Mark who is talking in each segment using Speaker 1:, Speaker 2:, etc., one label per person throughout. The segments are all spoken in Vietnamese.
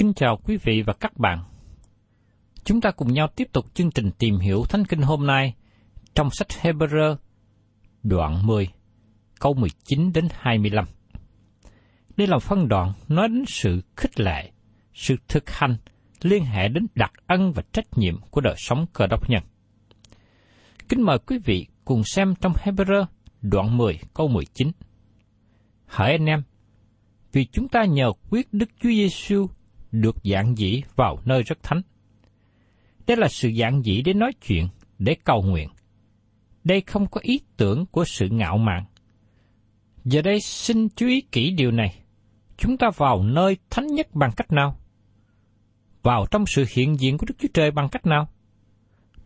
Speaker 1: Kính chào quý vị và các bạn. Chúng ta cùng nhau tiếp tục chương trình tìm hiểu Thánh Kinh hôm nay trong sách Hebrew đoạn 10, câu 19 đến 25. Đây là phân đoạn nói đến sự khích lệ, sự thực hành liên hệ đến đặc ân và trách nhiệm của đời sống cơ đốc nhân. Kính mời quý vị cùng xem trong Hebrew đoạn 10 câu 19. Hỡi anh em, vì chúng ta nhờ quyết Đức Chúa Giêsu được dạng dĩ vào nơi rất thánh. Đây là sự dạng dĩ để nói chuyện, để cầu nguyện. Đây không có ý tưởng của sự ngạo mạn. Giờ đây xin chú ý kỹ điều này. Chúng ta vào nơi thánh nhất bằng cách nào? Vào trong sự hiện diện của Đức Chúa Trời bằng cách nào?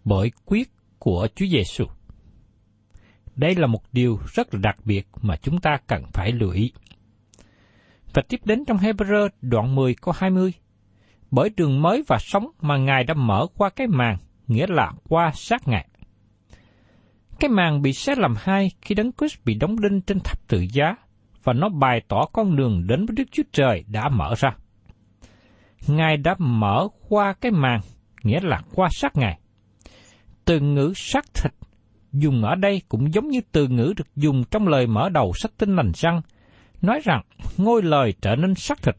Speaker 1: Bởi quyết của Chúa Giêsu. Đây là một điều rất là đặc biệt mà chúng ta cần phải lưu ý. Và tiếp đến trong Hebrew đoạn 10 câu 20. Bởi đường mới và sống mà Ngài đã mở qua cái màn, nghĩa là qua sát Ngài. Cái màn bị xé làm hai khi Đấng Christ bị đóng đinh trên thập tự giá, và nó bày tỏ con đường đến với Đức Chúa Trời đã mở ra. Ngài đã mở qua cái màn, nghĩa là qua sát Ngài. Từ ngữ xác thịt dùng ở đây cũng giống như từ ngữ được dùng trong lời mở đầu sách tinh lành răng, nói rằng ngôi lời trở nên xác thịt.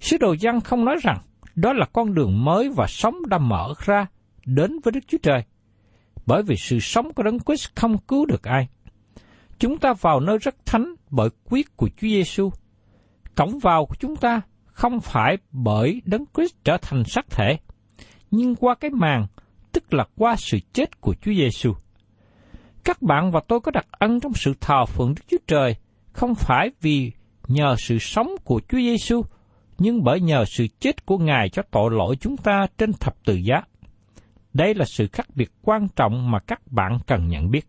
Speaker 1: Sứ đồ dân không nói rằng đó là con đường mới và sống đã mở ra đến với Đức Chúa Trời. Bởi vì sự sống của Đấng Christ không cứu được ai. Chúng ta vào nơi rất thánh bởi quyết của Chúa Giêsu. Cổng vào của chúng ta không phải bởi Đấng Christ trở thành xác thể, nhưng qua cái màn, tức là qua sự chết của Chúa Giêsu. Các bạn và tôi có đặt ân trong sự thờ phượng Đức Chúa Trời không phải vì nhờ sự sống của Chúa Giêsu, nhưng bởi nhờ sự chết của Ngài cho tội lỗi chúng ta trên thập tự giá. Đây là sự khác biệt quan trọng mà các bạn cần nhận biết.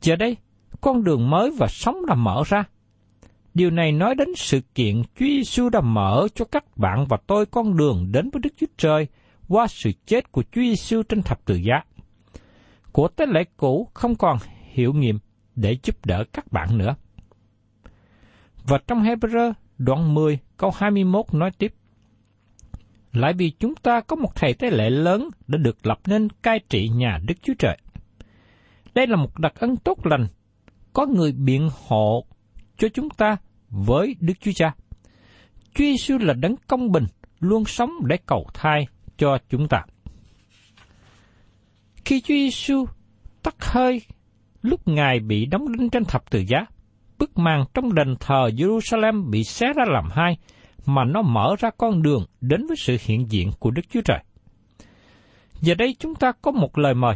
Speaker 1: Giờ đây, con đường mới và sống đã mở ra. Điều này nói đến sự kiện Chúa Giêsu đã mở cho các bạn và tôi con đường đến với Đức Chúa Trời qua sự chết của Chúa Giêsu trên thập tự giá. Của tế lễ cũ không còn hiệu nghiệm để giúp đỡ các bạn nữa. Và trong Hebrew đoạn 10 câu 21 nói tiếp. Lại vì chúng ta có một thầy tế lễ lớn đã được lập nên cai trị nhà Đức Chúa Trời. Đây là một đặc ân tốt lành, có người biện hộ cho chúng ta với Đức Chúa Cha. Chúa Giêsu là đấng công bình, luôn sống để cầu thai cho chúng ta. Khi Chúa Giêsu tắt hơi lúc Ngài bị đóng đinh trên thập tự giá, bức màn trong đền thờ Jerusalem bị xé ra làm hai, mà nó mở ra con đường đến với sự hiện diện của Đức Chúa Trời. Giờ đây chúng ta có một lời mời,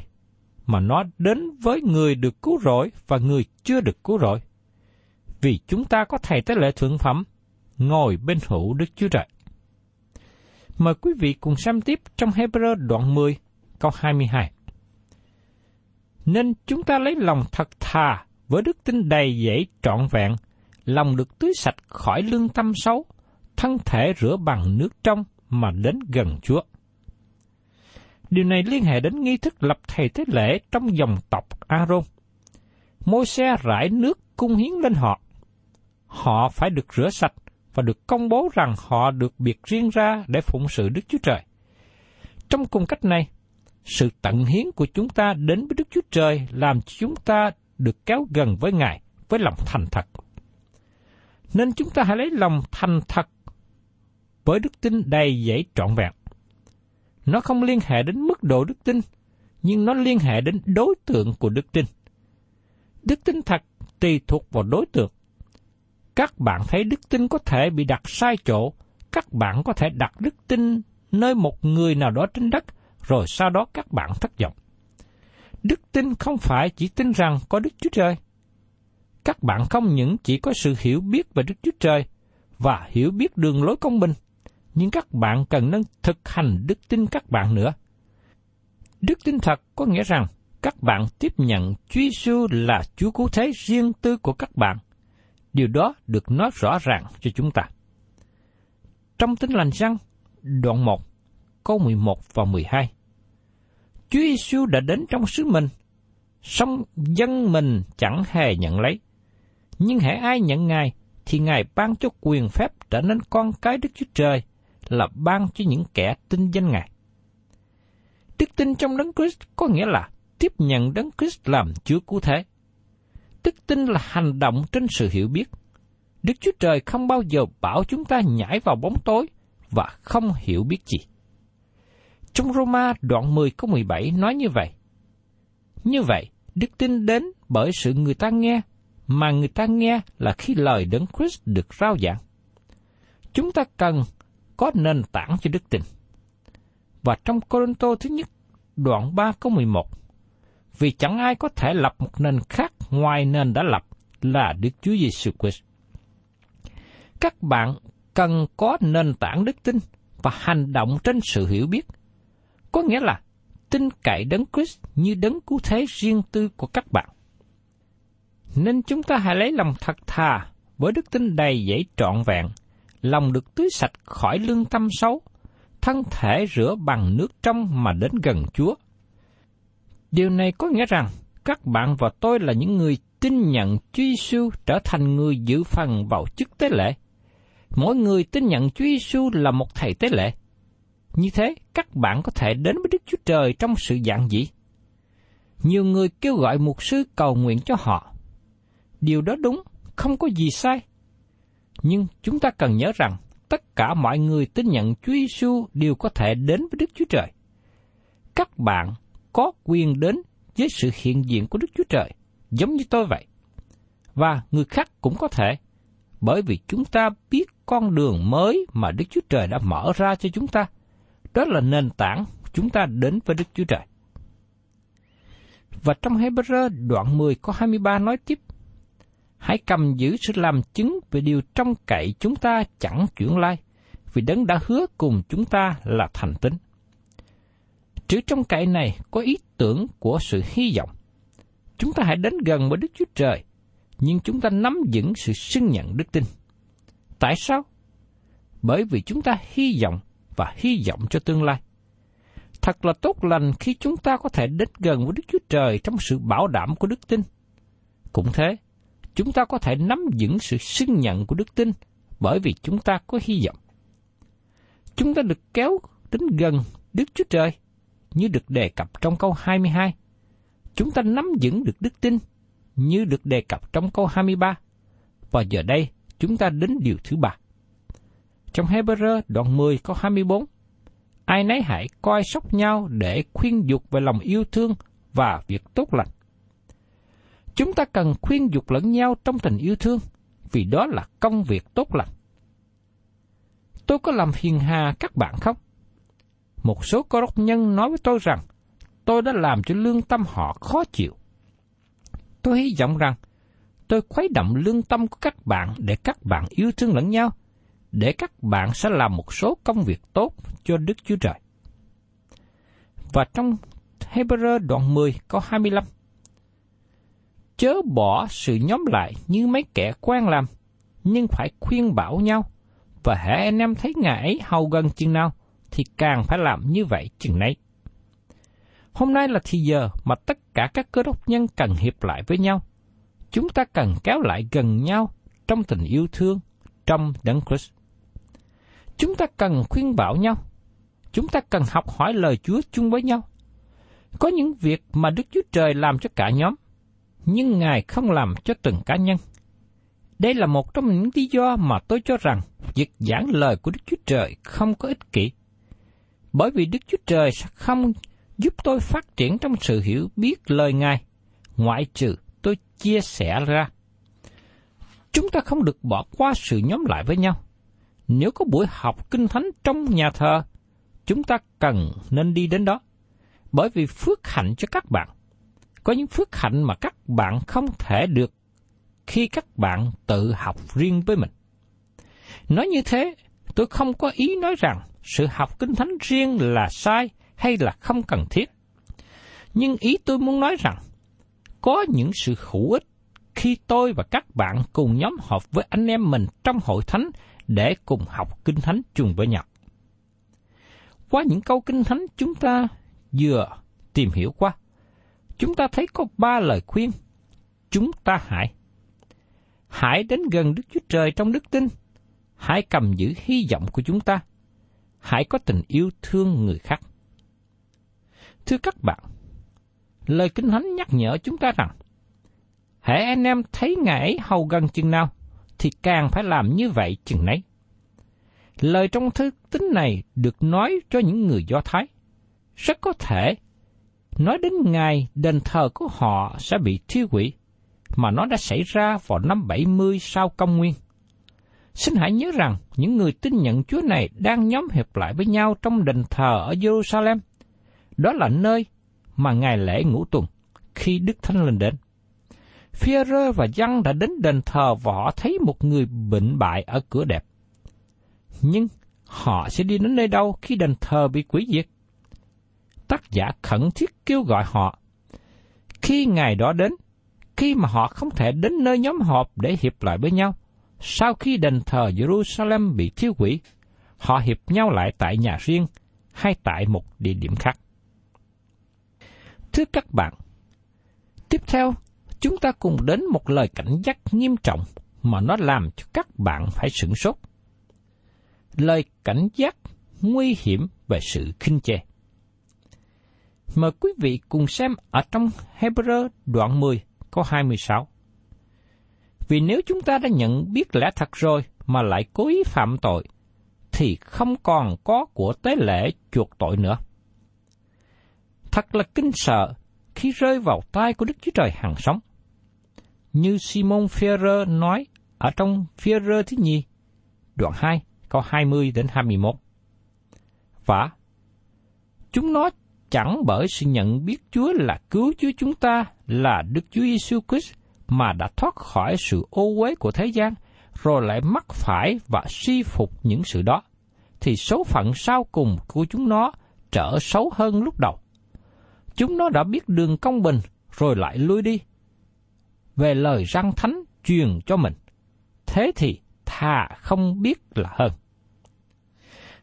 Speaker 1: mà nó đến với người được cứu rỗi và người chưa được cứu rỗi. Vì chúng ta có thầy tế lễ thượng phẩm, ngồi bên hữu Đức Chúa Trời. Mời quý vị cùng xem tiếp trong Hebrew đoạn 10, câu 22. Nên chúng ta lấy lòng thật thà với đức tin đầy dẫy trọn vẹn, lòng được tưới sạch khỏi lương tâm xấu, thân thể rửa bằng nước trong mà đến gần Chúa. Điều này liên hệ đến nghi thức lập thầy tế lễ trong dòng tộc Aaron. Môi xe rải nước cung hiến lên họ. Họ phải được rửa sạch và được công bố rằng họ được biệt riêng ra để phụng sự Đức Chúa Trời. Trong cùng cách này, sự tận hiến của chúng ta đến với Đức Chúa Trời làm cho chúng ta được kéo gần với Ngài với lòng thành thật. Nên chúng ta hãy lấy lòng thành thật với đức tin đầy dẫy trọn vẹn. Nó không liên hệ đến mức độ đức tin, nhưng nó liên hệ đến đối tượng của đức tin. Đức tin thật tùy thuộc vào đối tượng. Các bạn thấy đức tin có thể bị đặt sai chỗ, các bạn có thể đặt đức tin nơi một người nào đó trên đất, rồi sau đó các bạn thất vọng. Đức tin không phải chỉ tin rằng có Đức Chúa Trời. Các bạn không những chỉ có sự hiểu biết về Đức Chúa Trời và hiểu biết đường lối công bình, nhưng các bạn cần nâng thực hành đức tin các bạn nữa. Đức tin thật có nghĩa rằng các bạn tiếp nhận Chúa Giêsu là Chúa cứu thế riêng tư của các bạn. Điều đó được nói rõ ràng cho chúng ta. Trong tin lành răng, đoạn 1, câu 11 và 12. Chúa Giêsu đã đến trong sứ mình, song dân mình chẳng hề nhận lấy. Nhưng hãy ai nhận Ngài, thì Ngài ban cho quyền phép trở nên con cái Đức Chúa Trời, là ban cho những kẻ tin danh Ngài. Đức tin trong Đấng Christ có nghĩa là tiếp nhận Đấng Christ làm Chúa cứu thế. Đức tin là hành động trên sự hiểu biết. Đức Chúa Trời không bao giờ bảo chúng ta nhảy vào bóng tối và không hiểu biết gì. Trong Roma đoạn 10 câu 17 nói như vậy. Như vậy, đức tin đến bởi sự người ta nghe, mà người ta nghe là khi lời đấng Christ được rao giảng. Chúng ta cần có nền tảng cho đức tin. Và trong Corinto thứ nhất, đoạn 3 câu 11, vì chẳng ai có thể lập một nền khác ngoài nền đã lập là Đức Chúa Giêsu Christ. Các bạn cần có nền tảng đức tin và hành động trên sự hiểu biết – có nghĩa là tin cậy đấng Christ như đấng cứu thế riêng tư của các bạn. Nên chúng ta hãy lấy lòng thật thà với đức tin đầy dẫy trọn vẹn, lòng được tưới sạch khỏi lương tâm xấu, thân thể rửa bằng nước trong mà đến gần Chúa. Điều này có nghĩa rằng các bạn và tôi là những người tin nhận Chúa Giêsu trở thành người giữ phần vào chức tế lễ. Mỗi người tin nhận Chúa Giêsu là một thầy tế lễ. Như thế, các bạn có thể đến với Đức Chúa Trời trong sự dạng dĩ. Nhiều người kêu gọi mục sư cầu nguyện cho họ. Điều đó đúng, không có gì sai. Nhưng chúng ta cần nhớ rằng tất cả mọi người tin nhận Chúa Giêsu đều có thể đến với Đức Chúa Trời. Các bạn có quyền đến với sự hiện diện của Đức Chúa Trời, giống như tôi vậy. Và người khác cũng có thể, bởi vì chúng ta biết con đường mới mà Đức Chúa Trời đã mở ra cho chúng ta – đó là nền tảng chúng ta đến với Đức Chúa Trời. Và trong Hebrew đoạn 10 có 23 nói tiếp, Hãy cầm giữ sự làm chứng về điều trong cậy chúng ta chẳng chuyển lai, vì đấng đã hứa cùng chúng ta là thành tín. Chữ trong cậy này có ý tưởng của sự hy vọng. Chúng ta hãy đến gần với Đức Chúa Trời, nhưng chúng ta nắm vững sự xưng nhận đức tin. Tại sao? Bởi vì chúng ta hy vọng và hy vọng cho tương lai. Thật là tốt lành khi chúng ta có thể đến gần với Đức Chúa Trời trong sự bảo đảm của đức tin. Cũng thế, chúng ta có thể nắm vững sự xưng nhận của đức tin bởi vì chúng ta có hy vọng. Chúng ta được kéo đến gần Đức Chúa Trời như được đề cập trong câu 22. Chúng ta nắm vững được đức tin như được đề cập trong câu 23. Và giờ đây, chúng ta đến điều thứ ba trong Hebrew đoạn 10 câu 24. Ai nấy hãy coi sóc nhau để khuyên dục về lòng yêu thương và việc tốt lành. Chúng ta cần khuyên dục lẫn nhau trong tình yêu thương, vì đó là công việc tốt lành. Tôi có làm phiền hà các bạn không? Một số cơ đốc nhân nói với tôi rằng, tôi đã làm cho lương tâm họ khó chịu. Tôi hy vọng rằng, tôi khuấy động lương tâm của các bạn để các bạn yêu thương lẫn nhau, để các bạn sẽ làm một số công việc tốt cho Đức Chúa Trời. Và trong Hebrew đoạn 10 câu 25, Chớ bỏ sự nhóm lại như mấy kẻ quen làm, nhưng phải khuyên bảo nhau, và hễ anh em thấy ngài ấy hầu gần chừng nào, thì càng phải làm như vậy chừng nấy. Hôm nay là thì giờ mà tất cả các cơ đốc nhân cần hiệp lại với nhau. Chúng ta cần kéo lại gần nhau trong tình yêu thương, trong Đấng Christ. Chúng ta cần khuyên bảo nhau. Chúng ta cần học hỏi lời Chúa chung với nhau. Có những việc mà Đức Chúa Trời làm cho cả nhóm, nhưng Ngài không làm cho từng cá nhân. Đây là một trong những lý do mà tôi cho rằng việc giảng lời của Đức Chúa Trời không có ích kỷ. Bởi vì Đức Chúa Trời sẽ không giúp tôi phát triển trong sự hiểu biết lời Ngài, ngoại trừ tôi chia sẻ ra. Chúng ta không được bỏ qua sự nhóm lại với nhau. Nếu có buổi học kinh thánh trong nhà thờ, chúng ta cần nên đi đến đó. Bởi vì phước hạnh cho các bạn. Có những phước hạnh mà các bạn không thể được khi các bạn tự học riêng với mình. Nói như thế, tôi không có ý nói rằng sự học kinh thánh riêng là sai hay là không cần thiết. Nhưng ý tôi muốn nói rằng, có những sự hữu ích khi tôi và các bạn cùng nhóm họp với anh em mình trong hội thánh để cùng học kinh thánh chung với nhau. Qua những câu kinh thánh chúng ta vừa tìm hiểu qua, chúng ta thấy có ba lời khuyên. Chúng ta hãy hãy đến gần Đức Chúa Trời trong đức tin, hãy cầm giữ hy vọng của chúng ta, hãy có tình yêu thương người khác. Thưa các bạn, lời Kinh Thánh nhắc nhở chúng ta rằng, hãy anh em thấy Ngài ấy hầu gần chừng nào, thì càng phải làm như vậy chừng nấy. Lời trong thư tín này được nói cho những người Do Thái. Rất có thể nói đến ngày đền thờ của họ sẽ bị thiêu hủy, mà nó đã xảy ra vào năm 70 sau công nguyên. Xin hãy nhớ rằng những người tin nhận Chúa này đang nhóm hiệp lại với nhau trong đền thờ ở Jerusalem. Đó là nơi mà ngày lễ ngũ tuần khi Đức Thánh Linh đến. Phi-rơ và dân đã đến đền thờ và họ thấy một người bệnh bại ở cửa đẹp. Nhưng họ sẽ đi đến nơi đâu khi đền thờ bị quỷ diệt? Tác giả khẩn thiết kêu gọi họ. Khi ngày đó đến, khi mà họ không thể đến nơi nhóm họp để hiệp lại với nhau, sau khi đền thờ Jerusalem bị thiêu hủy, họ hiệp nhau lại tại nhà riêng hay tại một địa điểm khác. Thưa các bạn, tiếp theo chúng ta cùng đến một lời cảnh giác nghiêm trọng mà nó làm cho các bạn phải sửng sốt. Lời cảnh giác nguy hiểm về sự khinh chê. Mời quý vị cùng xem ở trong Hebrew đoạn 10 câu 26. Vì nếu chúng ta đã nhận biết lẽ thật rồi mà lại cố ý phạm tội, thì không còn có của tế lễ chuộc tội nữa. Thật là kinh sợ khi rơi vào tay của Đức Chúa Trời hàng sống. Như Simon Ferrer nói ở trong Ferrer thứ nhì, đoạn 2, câu 20 đến 21. Và chúng nó chẳng bởi sự nhận biết Chúa là cứu Chúa chúng ta là Đức Chúa Giêsu Christ mà đã thoát khỏi sự ô uế của thế gian, rồi lại mắc phải và suy phục những sự đó, thì số phận sau cùng của chúng nó trở xấu hơn lúc đầu. Chúng nó đã biết đường công bình, rồi lại lui đi. Về lời răng thánh truyền cho mình, thế thì thà không biết là hơn.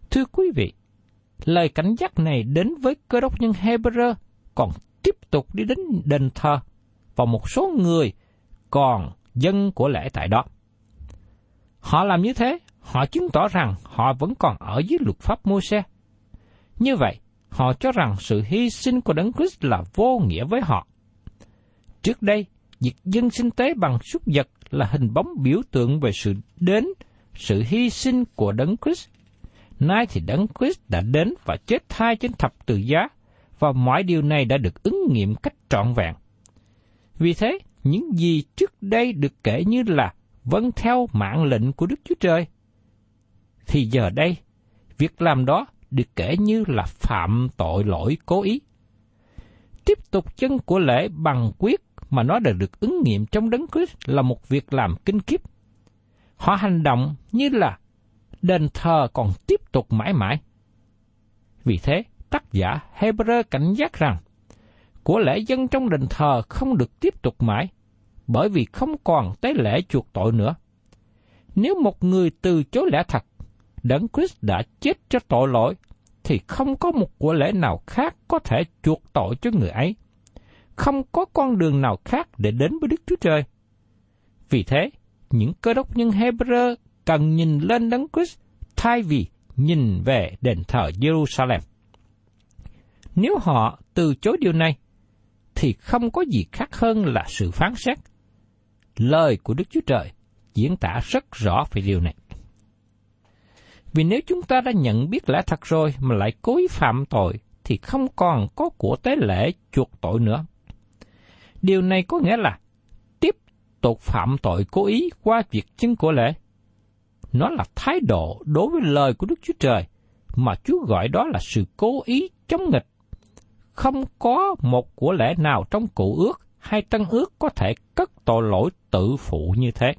Speaker 1: Thưa quý vị, lời cảnh giác này đến với cơ đốc nhân Hebrew còn tiếp tục đi đến đền thờ và một số người còn dân của lễ tại đó. Họ làm như thế, họ chứng tỏ rằng họ vẫn còn ở dưới luật pháp mô xe. Như vậy, họ cho rằng sự hy sinh của Đấng Christ là vô nghĩa với họ. Trước đây, việc dân sinh tế bằng súc vật là hình bóng biểu tượng về sự đến sự hy sinh của Đấng Christ. Nay thì Đấng Christ đã đến và chết thai trên thập tự giá, và mọi điều này đã được ứng nghiệm cách trọn vẹn. Vì thế, những gì trước đây được kể như là vâng theo mạng lệnh của Đức Chúa Trời, thì giờ đây, việc làm đó được kể như là phạm tội lỗi cố ý. Tiếp tục chân của lễ bằng quyết mà nó đã được ứng nghiệm trong đấng Christ là một việc làm kinh kiếp. Họ hành động như là đền thờ còn tiếp tục mãi mãi. Vì thế, tác giả Hebrew cảnh giác rằng, của lễ dân trong đền thờ không được tiếp tục mãi, bởi vì không còn tế lễ chuộc tội nữa. Nếu một người từ chối lẽ thật, Đấng Christ đã chết cho tội lỗi, thì không có một của lễ nào khác có thể chuộc tội cho người ấy. Không có con đường nào khác để đến với Đức Chúa Trời. Vì thế, những cơ đốc nhân Hebrew cần nhìn lên Đấng Christ thay vì nhìn về đền thờ Jerusalem. Nếu họ từ chối điều này, thì không có gì khác hơn là sự phán xét. Lời của Đức Chúa Trời diễn tả rất rõ về điều này. Vì nếu chúng ta đã nhận biết lẽ thật rồi mà lại cố ý phạm tội, thì không còn có của tế lễ chuộc tội nữa. Điều này có nghĩa là tiếp tục phạm tội cố ý qua việc chứng của lễ. Nó là thái độ đối với lời của Đức Chúa Trời, mà Chúa gọi đó là sự cố ý chống nghịch. Không có một của lễ nào trong cụ ước hay tân ước có thể cất tội lỗi tự phụ như thế.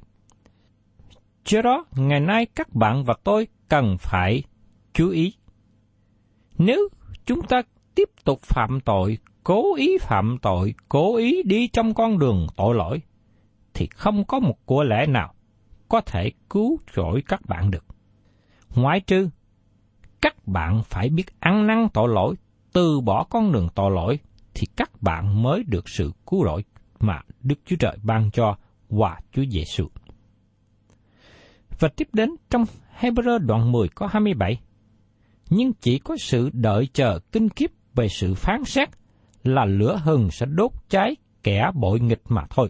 Speaker 1: Do đó, ngày nay các bạn và tôi cần phải chú ý. Nếu chúng ta tiếp tục phạm tội, cố ý phạm tội, cố ý đi trong con đường tội lỗi, thì không có một của lẽ nào có thể cứu rỗi các bạn được. Ngoại trừ, các bạn phải biết ăn năn tội lỗi, từ bỏ con đường tội lỗi, thì các bạn mới được sự cứu rỗi mà Đức Chúa Trời ban cho qua Chúa Giêsu. Và tiếp đến trong Hebrew đoạn 10 có 27. Nhưng chỉ có sự đợi chờ kinh kiếp về sự phán xét là lửa hừng sẽ đốt cháy kẻ bội nghịch mà thôi.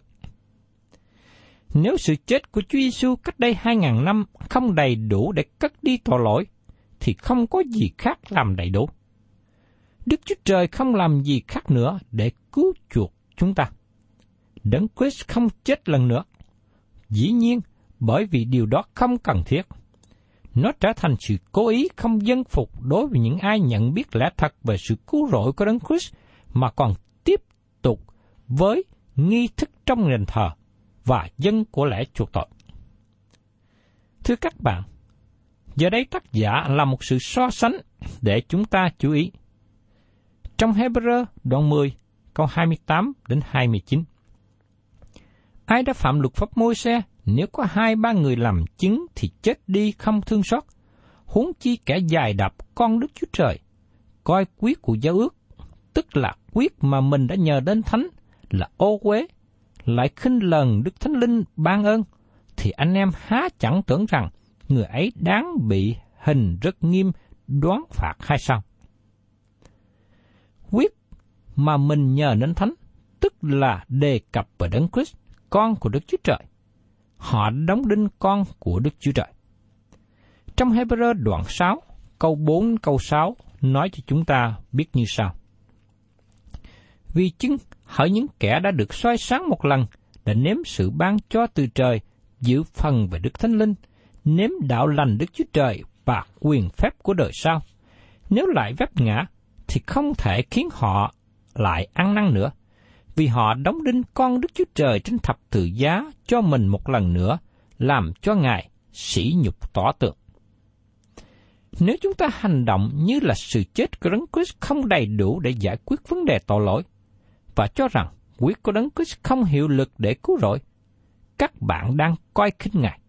Speaker 1: Nếu sự chết của Chúa Giêsu cách đây hai ngàn năm không đầy đủ để cất đi tội lỗi, thì không có gì khác làm đầy đủ. Đức Chúa Trời không làm gì khác nữa để cứu chuộc chúng ta. Đấng Christ không chết lần nữa. Dĩ nhiên, bởi vì điều đó không cần thiết. Nó trở thành sự cố ý không dân phục đối với những ai nhận biết lẽ thật về sự cứu rỗi của Đấng Christ mà còn tiếp tục với nghi thức trong đền thờ và dân của lễ chuộc tội. Thưa các bạn, giờ đây tác giả là một sự so sánh để chúng ta chú ý. Trong Hebrew đoạn 10, câu 28 đến 29. Ai đã phạm luật pháp môi xe nếu có hai ba người làm chứng thì chết đi không thương xót. Huống chi kẻ dài đập con Đức Chúa Trời, coi quyết của giáo ước, tức là quyết mà mình đã nhờ đến thánh, là ô quế, lại khinh lần Đức Thánh Linh ban ơn, thì anh em há chẳng tưởng rằng người ấy đáng bị hình rất nghiêm đoán phạt hay sao? Quyết mà mình nhờ đến thánh, tức là đề cập về Đấng Christ, con của Đức Chúa Trời họ đóng đinh con của Đức Chúa Trời. Trong Hebrew đoạn 6, câu 4 câu 6 nói cho chúng ta biết như sau. Vì chứng hỡi những kẻ đã được soi sáng một lần, đã nếm sự ban cho từ trời, giữ phần về Đức Thánh Linh, nếm đạo lành Đức Chúa Trời và quyền phép của đời sau. Nếu lại vấp ngã, thì không thể khiến họ lại ăn năn nữa vì họ đóng đinh con Đức Chúa Trời trên thập tự giá cho mình một lần nữa, làm cho Ngài sỉ nhục tỏ tượng. Nếu chúng ta hành động như là sự chết của Đấng Christ không đầy đủ để giải quyết vấn đề tội lỗi, và cho rằng quyết của Đấng Christ không hiệu lực để cứu rỗi, các bạn đang coi khinh Ngài.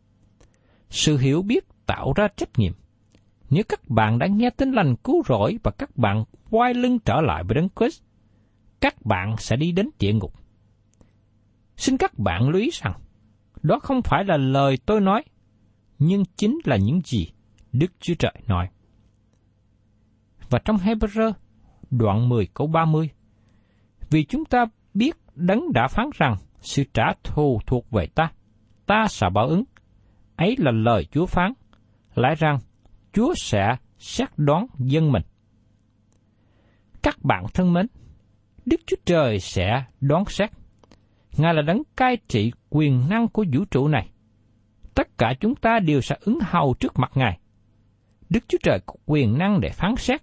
Speaker 1: Sự hiểu biết tạo ra trách nhiệm. Nếu các bạn đã nghe tin lành cứu rỗi và các bạn quay lưng trở lại với Đấng Christ, các bạn sẽ đi đến địa ngục. Xin các bạn lưu ý rằng, đó không phải là lời tôi nói, nhưng chính là những gì Đức Chúa Trời nói. Và trong Hebrew, đoạn 10 câu 30, vì chúng ta biết đấng đã phán rằng sự trả thù thuộc về ta, ta sẽ báo ứng. ấy là lời Chúa phán, lại rằng Chúa sẽ xét đoán dân mình. Các bạn thân mến, Đức Chúa Trời sẽ đoán xét. Ngài là đấng cai trị quyền năng của vũ trụ này. Tất cả chúng ta đều sẽ ứng hầu trước mặt Ngài. Đức Chúa Trời có quyền năng để phán xét.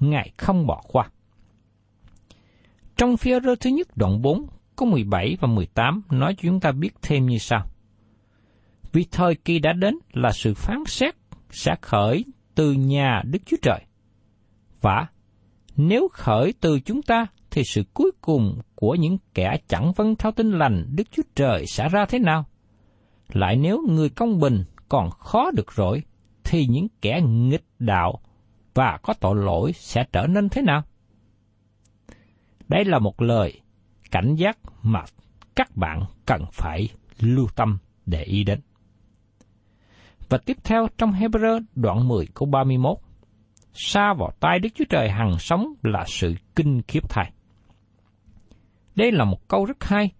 Speaker 1: Ngài không bỏ qua. Trong phía rơ thứ nhất đoạn 4, có 17 và 18 nói cho chúng ta biết thêm như sau. Vì thời kỳ đã đến là sự phán xét sẽ khởi từ nhà Đức Chúa Trời. Và nếu khởi từ chúng ta thì sự cuối cùng của những kẻ chẳng vâng theo tin lành Đức Chúa Trời sẽ ra thế nào? Lại nếu người công bình còn khó được rồi, thì những kẻ nghịch đạo và có tội lỗi sẽ trở nên thế nào? Đây là một lời cảnh giác mà các bạn cần phải lưu tâm để ý đến. Và tiếp theo trong Hebrew đoạn 10 câu 31, xa vào tay Đức Chúa Trời hằng sống là sự kinh khiếp thay. Đây là một câu rất hay,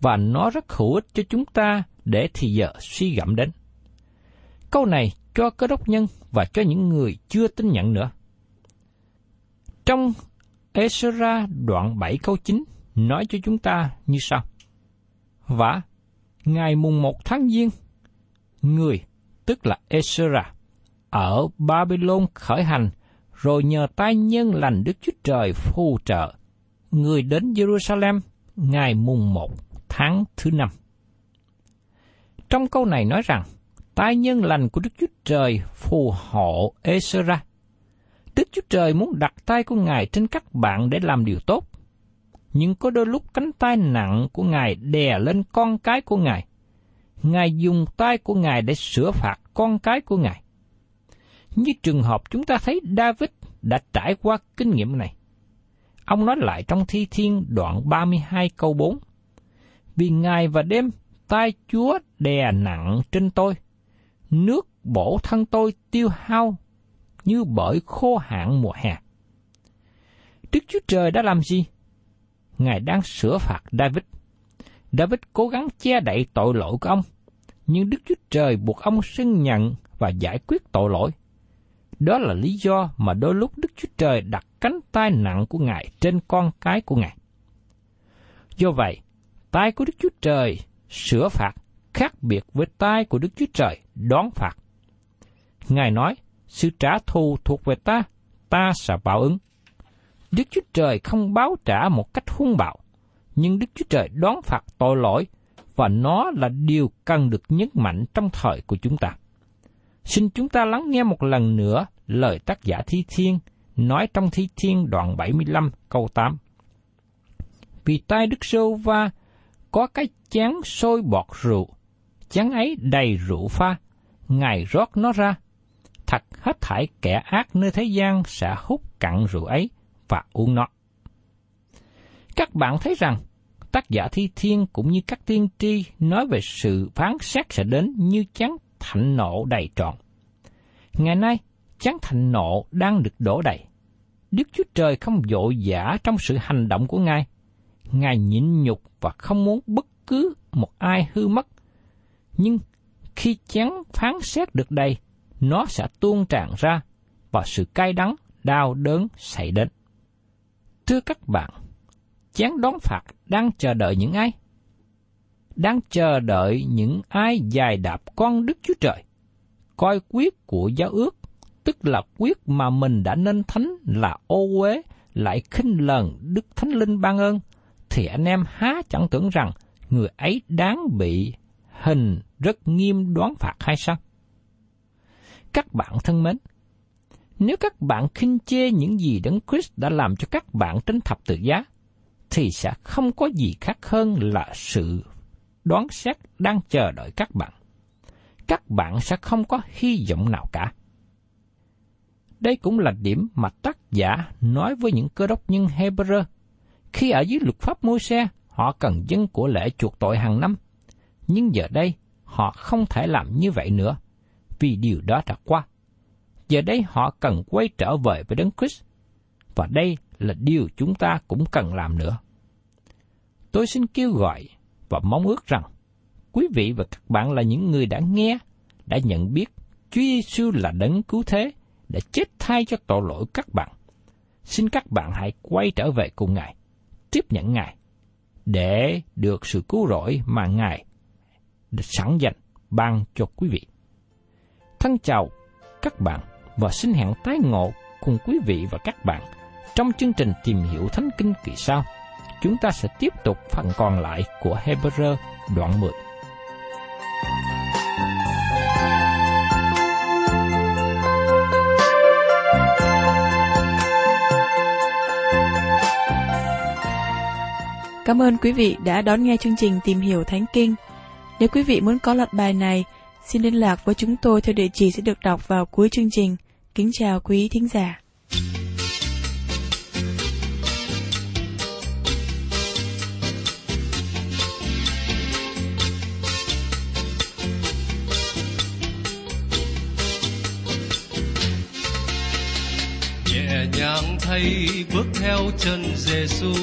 Speaker 1: và nó rất hữu ích cho chúng ta để thì giờ suy gẫm đến. Câu này cho cơ đốc nhân và cho những người chưa tin nhận nữa. Trong Esra đoạn 7 câu 9 nói cho chúng ta như sau. Và ngày mùng 1 tháng Giêng, người, tức là Esra, ở Babylon khởi hành, rồi nhờ tay nhân lành Đức Chúa Trời phù trợ, người đến Jerusalem ngày mùng 1 tháng thứ năm. Trong câu này nói rằng, tai nhân lành của Đức Chúa Trời phù hộ Esra. Đức Chúa Trời muốn đặt tay của Ngài trên các bạn để làm điều tốt. Nhưng có đôi lúc cánh tay nặng của Ngài đè lên con cái của Ngài. Ngài dùng tay của Ngài để sửa phạt con cái của Ngài. Như trường hợp chúng ta thấy David đã trải qua kinh nghiệm này. Ông nói lại trong Thi Thiên đoạn 32 câu 4. Vì ngày và đêm, tay Chúa đè nặng trên tôi. Nước bổ thân tôi tiêu hao như bởi khô hạn mùa hè. Đức Chúa Trời đã làm gì? Ngài đang sửa phạt David. David cố gắng che đậy tội lỗi của ông, nhưng Đức Chúa Trời buộc ông xưng nhận và giải quyết tội lỗi. Đó là lý do mà đôi lúc Đức Chúa Trời đặt cánh tay nặng của Ngài trên con cái của Ngài. Do vậy, tay của Đức Chúa Trời sửa phạt khác biệt với tay của Đức Chúa Trời đón phạt. Ngài nói, sự trả thù thuộc về ta, ta sẽ báo ứng. Đức Chúa Trời không báo trả một cách hung bạo, nhưng Đức Chúa Trời đón phạt tội lỗi, và nó là điều cần được nhấn mạnh trong thời của chúng ta. Xin chúng ta lắng nghe một lần nữa lời tác giả Thi Thiên nói trong Thi Thiên đoạn 75 câu 8. Vì tay Đức Sô Va có cái chén sôi bọt rượu, chén ấy đầy rượu pha, Ngài rót nó ra. Thật hết thảy kẻ ác nơi thế gian sẽ hút cặn rượu ấy và uống nó. Các bạn thấy rằng, tác giả Thi Thiên cũng như các tiên tri nói về sự phán xét sẽ đến như chén thạnh nộ đầy trọn. Ngày nay, chén thạnh nộ đang được đổ đầy. Đức Chúa Trời không dội vã trong sự hành động của Ngài. Ngài nhịn nhục và không muốn bất cứ một ai hư mất. Nhưng khi chén phán xét được đầy, nó sẽ tuôn tràn ra và sự cay đắng, đau đớn xảy đến. Thưa các bạn, chén đón phạt đang chờ đợi những ai? Đang chờ đợi những ai dài đạp con Đức Chúa Trời, coi quyết của giáo ước, tức là quyết mà mình đã nên thánh là ô uế, lại khinh lần Đức Thánh Linh ban ơn, thì anh em há chẳng tưởng rằng người ấy đáng bị hình rất nghiêm đoán phạt hay sao? Các bạn thân mến, nếu các bạn khinh chê những gì Đấng Christ đã làm cho các bạn trên thập tự giá, thì sẽ không có gì khác hơn là sự đoán xét đang chờ đợi các bạn. Các bạn sẽ không có hy vọng nào cả. Đây cũng là điểm mà tác giả nói với những cơ đốc nhân Hebrew. Khi ở dưới luật pháp môi xe, họ cần dân của lễ chuộc tội hàng năm. Nhưng giờ đây, họ không thể làm như vậy nữa, vì điều đó đã qua. Giờ đây họ cần quay trở về với Đấng Christ, và đây là điều chúng ta cũng cần làm nữa. Tôi xin kêu gọi và mong ước rằng quý vị và các bạn là những người đã nghe, đã nhận biết Chúa Giêsu là đấng cứu thế, đã chết thay cho tội lỗi các bạn. Xin các bạn hãy quay trở về cùng Ngài, tiếp nhận Ngài, để được sự cứu rỗi mà Ngài sẵn dành ban cho quý vị. Thân chào các bạn và xin hẹn tái ngộ cùng quý vị và các bạn trong chương trình tìm hiểu Thánh Kinh kỳ sau. Chúng ta sẽ tiếp tục phần còn lại của Hebrew đoạn 10.
Speaker 2: Cảm ơn quý vị đã đón nghe chương trình Tìm hiểu Thánh Kinh. Nếu quý vị muốn có loạt bài này, xin liên lạc với chúng tôi theo địa chỉ sẽ được đọc vào cuối chương trình. Kính chào quý thính giả.
Speaker 3: nhẹ nhàng thay bước theo chân Giêsu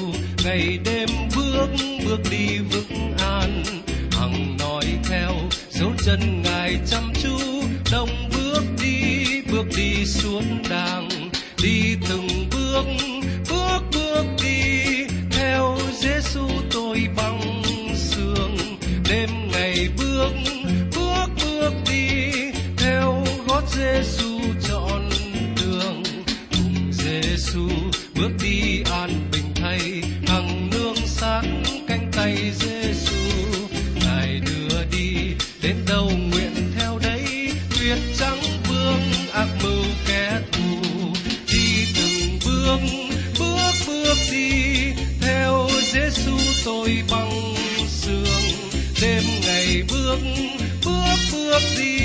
Speaker 3: ngày đêm bước bước đi vững an hằng nói theo, dấu chân ngài chăm chú đồng bước đi bước đi xuống đàng đi từng bước Tôi băng sương. Đêm ngày bước bước bước đi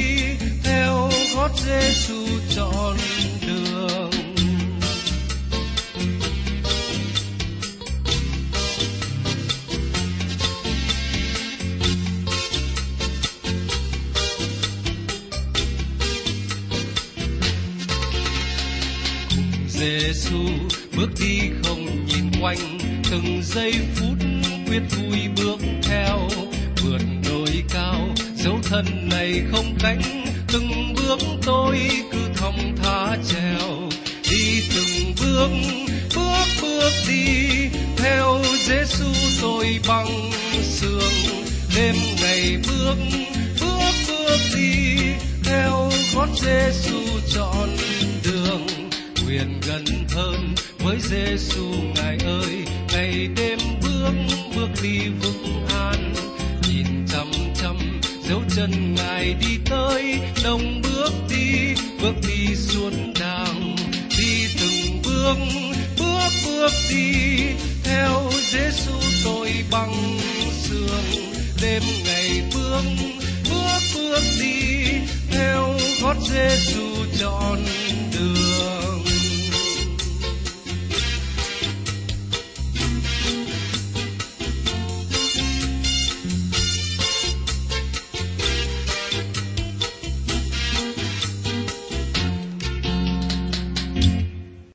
Speaker 3: theo gót Giêsu bước bước bước đi theo gót Giêsu chọn đường nguyện gần hơn với Giêsu ngài ơi. Ngày đêm bước bước đi vững an, nhìn chăm chăm dấu chân ngài đi tới. Đồng bước đi bước đi xuống đàng, đi từng bước bước bước đi theo Giêsu tôi bằng sương đêm ngày bước bước bước đi theo gót Giêsu tròn.